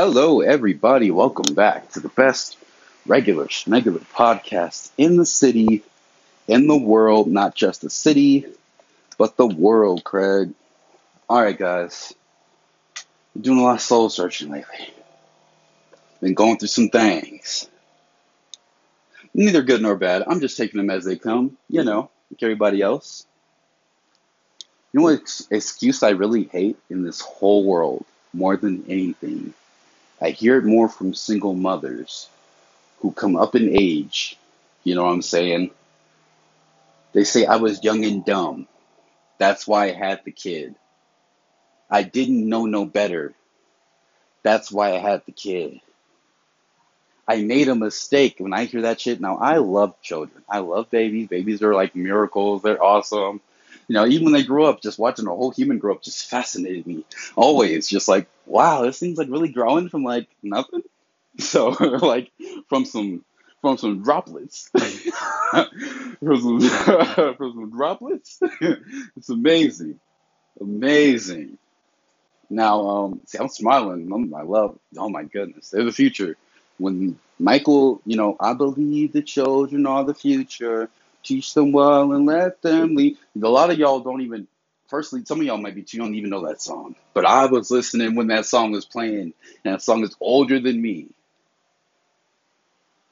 Hello, everybody. Welcome back to the best regular schmegular podcast in the city, in the world, not just the city, but the world, Craig. All right, guys. Been doing a lot of soul searching lately. Been going through some things. Neither good nor bad. I'm just taking them as they come, you know, like everybody else. You know what ex- excuse I really hate in this whole world more than anything? I hear it more from single mothers who come up in age. You know what I'm saying? They say I was young and dumb. That's why I had the kid. I didn't know no better. That's why I had the kid. I made a mistake when I hear that shit. Now, I love children. I love babies. Babies are like miracles. They're awesome. You know, even when they grow up, just watching a whole human grow up just fascinated me. Always just like, wow, this thing's like really growing from like nothing. So, like, from some from some droplets. from, some, from some droplets. it's amazing. Amazing. Now, um, see, I'm smiling. I'm, I love, oh my goodness, they're the future. When Michael, you know, I believe the children are the future. Teach them well and let them lead. A lot of y'all don't even, firstly, some of y'all might be too young to even know that song. But I was listening when that song was playing, and that song is older than me.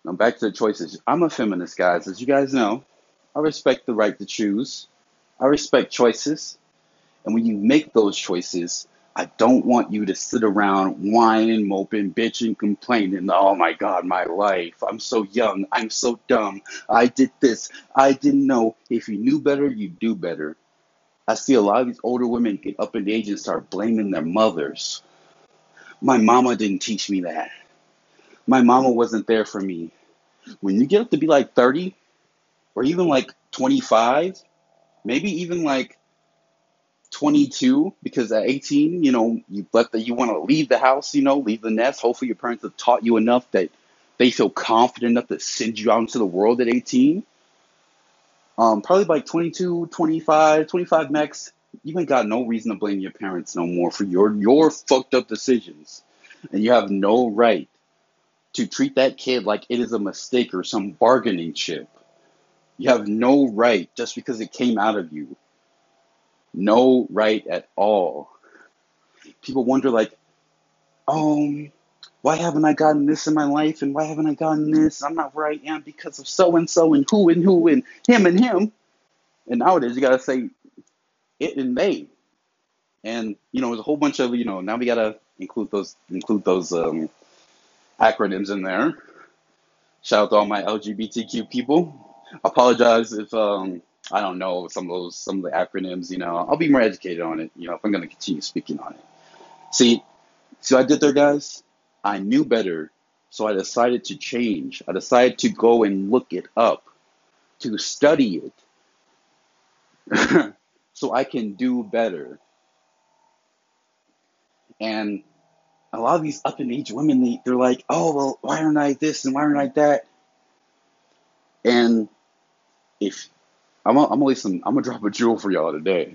Now, back to the choices. I'm a feminist, guys. As you guys know, I respect the right to choose, I respect choices. And when you make those choices, I don't want you to sit around whining, moping, bitching, complaining. Oh my God, my life. I'm so young. I'm so dumb. I did this. I didn't know. If you knew better, you'd do better. I see a lot of these older women get up in age and start blaming their mothers. My mama didn't teach me that. My mama wasn't there for me. When you get up to be like 30 or even like 25, maybe even like 22 because at 18 you know you let the you want to leave the house you know leave the nest. Hopefully your parents have taught you enough that they feel confident enough to send you out into the world at 18 um, probably by 22 25 25 max you ain't got no reason to blame your parents no more for your your fucked up decisions. And you have no right to treat that kid like it is a mistake or some bargaining chip. You have no right just because it came out of you no right at all. People wonder, like, um, why haven't I gotten this in my life and why haven't I gotten this? I'm not where I am because of so and so and who and who and him and him. And nowadays, you gotta say it and they. And you know, there's a whole bunch of you know. Now we gotta include those include those um, acronyms in there. Shout out to all my LGBTQ people. Apologize if um, I don't know some of those some of the acronyms. You know, I'll be more educated on it. You know, if I'm going to continue speaking on it. See, see what I did there, guys. I knew better, so I decided to change. I decided to go and look it up, to study it, so I can do better. And a lot of these up in age women, they, they're like, oh, well, why aren't I this and why aren't I that? And if I'm gonna, listen, I'm gonna drop a jewel for y'all today.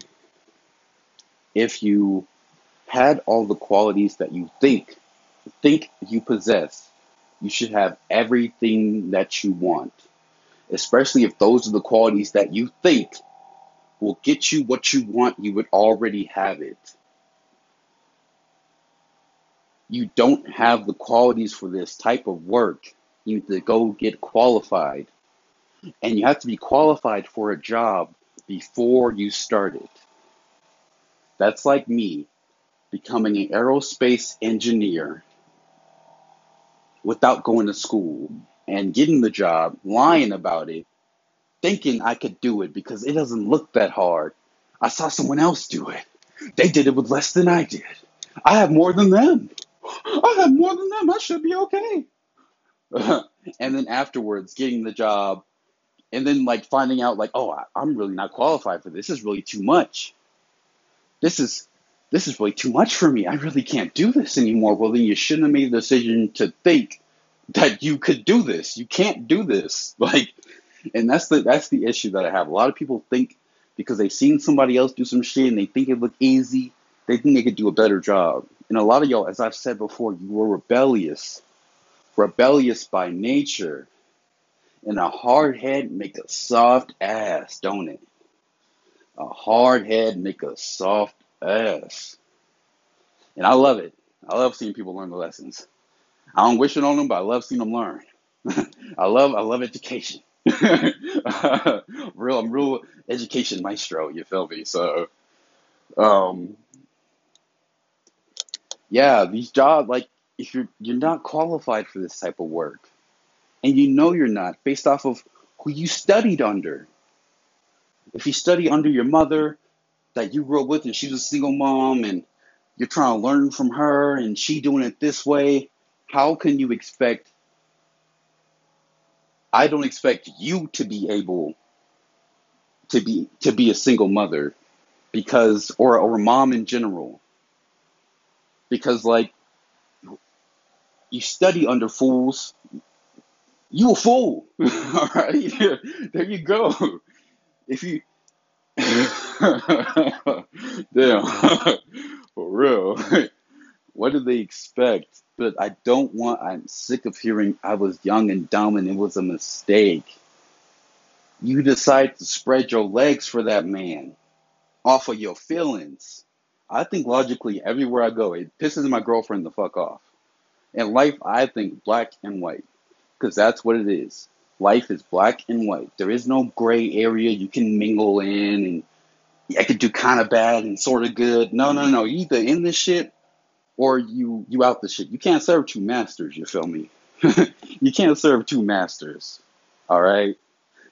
If you had all the qualities that you think think you possess, you should have everything that you want. Especially if those are the qualities that you think will get you what you want, you would already have it. You don't have the qualities for this type of work. You need to go get qualified and you have to be qualified for a job before you start it. That's like me becoming an aerospace engineer without going to school and getting the job, lying about it, thinking I could do it because it doesn't look that hard. I saw someone else do it. They did it with less than I did. I have more than them. I have more than them. I should be okay. and then afterwards, getting the job and then like finding out like oh I, i'm really not qualified for this. this is really too much. This is this is really too much for me. I really can't do this anymore. Well then you shouldn't have made the decision to think that you could do this. You can't do this. Like and that's the that's the issue that i have. A lot of people think because they've seen somebody else do some shit and they think it looked easy they think they could do a better job. And a lot of y'all, as I've said before, you were rebellious, rebellious by nature. And a hard head make a soft ass, don't it? A hard head make a soft ass. And I love it. I love seeing people learn the lessons. I don't wish it on them, but I love seeing them learn. I love I love education. real I'm real education maestro, you feel me? So um yeah, these jobs like if you're you're not qualified for this type of work and you know you're not based off of who you studied under. If you study under your mother that you grew up with and she's a single mom and you're trying to learn from her and she doing it this way, how can you expect I don't expect you to be able to be to be a single mother because or or mom in general because like you study under fools you a fool. All right? There you go. If you damn. For real. What do they expect? But i don't want i'm sick of hearing i was young and dumb and it was a mistake. You decide to spread your legs for that man off of your feelings. I think logically everywhere I go, it pisses my girlfriend the fuck off. In life, I think black and white because that's what it is. Life is black and white. There is no gray area you can mingle in and I could do kind of bad and sort of good. No, no, no. You either in this shit or you you out the shit. You can't serve two masters. You feel me? you can't serve two masters. All right.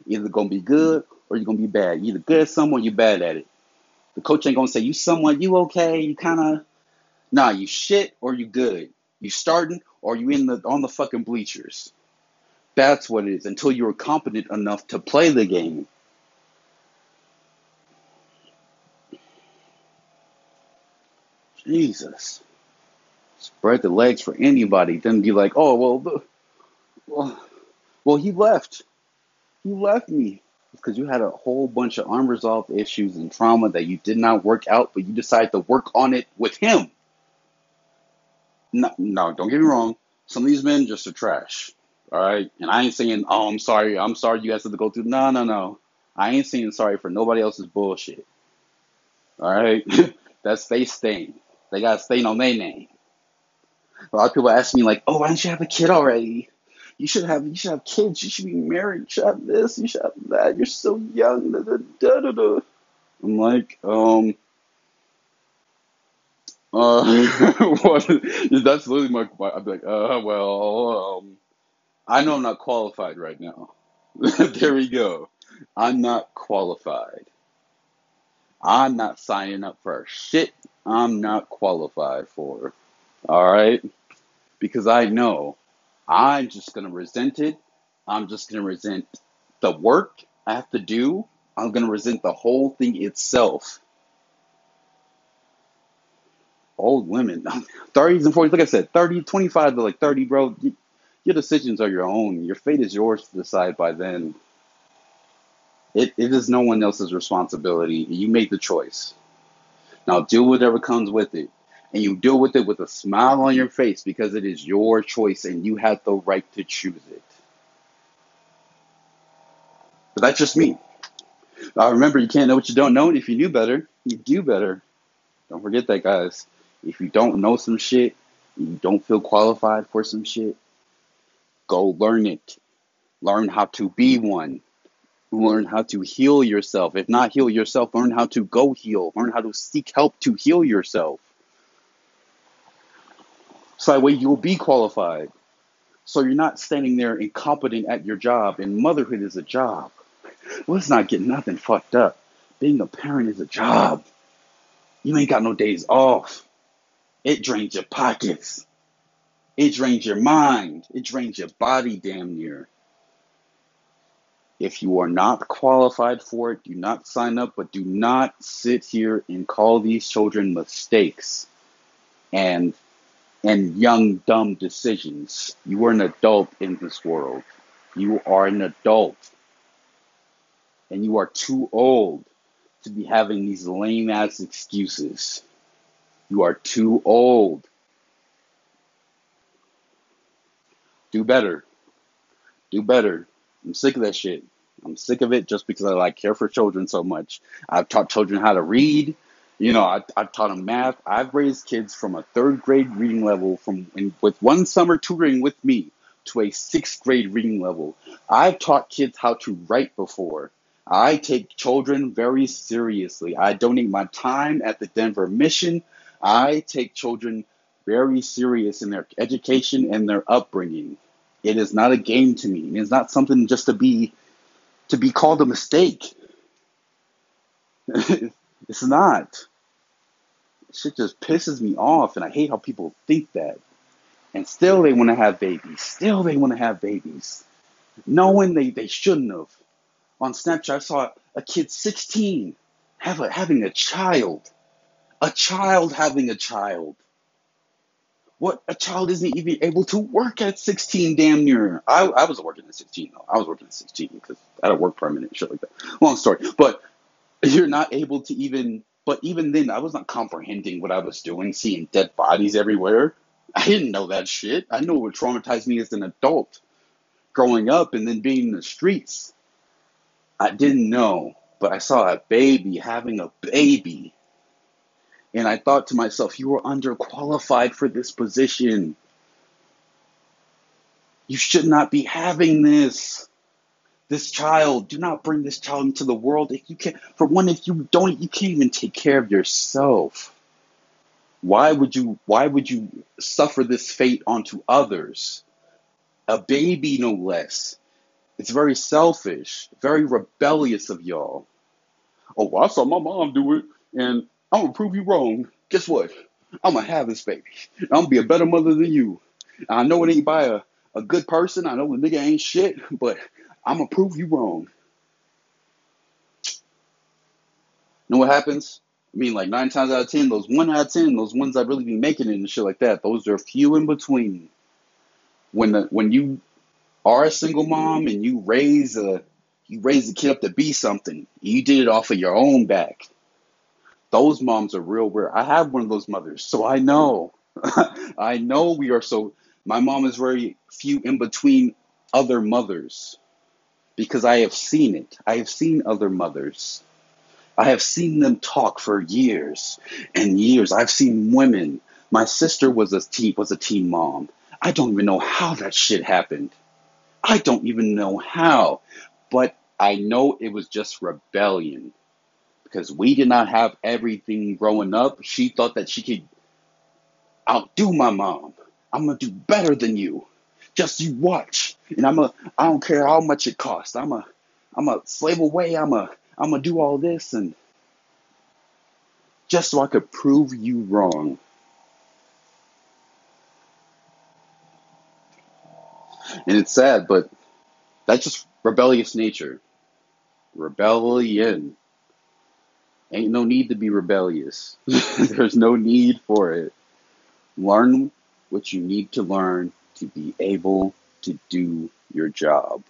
Either gonna be good or you're gonna be bad. You're either good at or you're bad at it. The coach ain't gonna say you somewhat, you okay, you kind of, nah, you shit or you good. You starting or you in the on the fucking bleachers. That's what it is. Until you're competent enough to play the game. Jesus, spread the legs for anybody. Then be like, oh well, well, well he left. He left me because you had a whole bunch of unresolved issues and trauma that you did not work out, but you decided to work on it with him. No, no, don't get me wrong. Some of these men just are trash. All right. And I ain't saying, oh, I'm sorry. I'm sorry you guys had to go through. No, no, no. I ain't saying sorry for nobody else's bullshit. All right. That's they stain. They got a stain on their name. A lot of people ask me, like, oh, why don't you have a kid already? You should have you should have kids. You should be married. You should have this. You should have that. You're so young. Da, da, da, da. I'm like, um, uh, what? That's literally my. my I'm like, uh, well, um, I know I'm not qualified right now. there we go. I'm not qualified. I'm not signing up for shit I'm not qualified for. All right? Because I know I'm just going to resent it. I'm just going to resent the work I have to do. I'm going to resent the whole thing itself. Old women, 30s and 40s, like I said, 30, 25 to like 30, bro. Your decisions are your own. Your fate is yours to decide by then. It, it is no one else's responsibility. You make the choice. Now with whatever comes with it and you deal with it with a smile on your face because it is your choice and you have the right to choose it. But that's just me. Now remember, you can't know what you don't know, and if you knew better, you'd do better. Don't forget that, guys. If you don't know some shit, you don't feel qualified for some shit, go learn it. Learn how to be one. Learn how to heal yourself. If not heal yourself, learn how to go heal. Learn how to seek help to heal yourself. So that way you will be qualified. So you're not standing there incompetent at your job, and motherhood is a job. Let's not get nothing fucked up. Being a parent is a job. You ain't got no days off. It drains your pockets. It drains your mind. It drains your body damn near. If you are not qualified for it, do not sign up, but do not sit here and call these children mistakes. And and young, dumb decisions. You are an adult in this world. You are an adult. And you are too old to be having these lame ass excuses. You are too old Do better. Do better. I'm sick of that shit. I'm sick of it just because I like care for children so much. I've taught children how to read. You know, I, I've taught them math. I've raised kids from a third grade reading level from in, with one summer tutoring with me to a sixth grade reading level. I've taught kids how to write before. I take children very seriously. I donate my time at the Denver Mission. I take children very serious in their education and their upbringing. It is not a game to me. It is not something just to be to be called a mistake. it's not. Shit just pisses me off, and I hate how people think that. And still, they want to have babies. Still, they want to have babies, knowing they, they shouldn't have. On Snapchat, I saw a kid 16 have a, having a child. A child having a child. What a child isn't even able to work at 16, damn near. I, I was working at 16 though. I was working at 16 because I had a work permit and shit like that. Long story, but you're not able to even. But even then, I was not comprehending what I was doing, seeing dead bodies everywhere. I didn't know that shit. I know what traumatized me as an adult, growing up and then being in the streets. I didn't know, but I saw a baby having a baby and I thought to myself, you are underqualified for this position. You should not be having this. This child, do not bring this child into the world. If you can't, for one, if you don't, you can't even take care of yourself. Why would you? Why would you suffer this fate onto others? A baby, no less. It's very selfish, very rebellious of y'all. Oh, well, I saw my mom do it, and I'm gonna prove you wrong. Guess what? I'm gonna have this baby. I'm gonna be a better mother than you. I know it ain't by a, a good person. I know the nigga ain't shit, but I'm gonna prove you wrong. Know what happens? I mean, like nine times out of ten, those one out of ten, those ones that really be making it and shit like that, those are few in between. When the when you are a single mom and you raise a you raise a kid up to be something, you did it off of your own back. Those moms are real rare. I have one of those mothers, so I know. I know we are so. My mom is very few in between other mothers because I have seen it. I have seen other mothers. I have seen them talk for years and years. I've seen women. My sister was a teen was a teen mom. I don't even know how that shit happened. I don't even know how, but I know it was just rebellion because we did not have everything growing up. She thought that she could outdo my mom. I'm gonna do better than you. Just you watch, and I'm a. I don't care how much it costs. I'm a. I'm a slave away. I'm a. I'm gonna do all this and just so I could prove you wrong. And it's sad, but that's just rebellious nature. Rebellion. Ain't no need to be rebellious. There's no need for it. Learn what you need to learn to be able to do your job.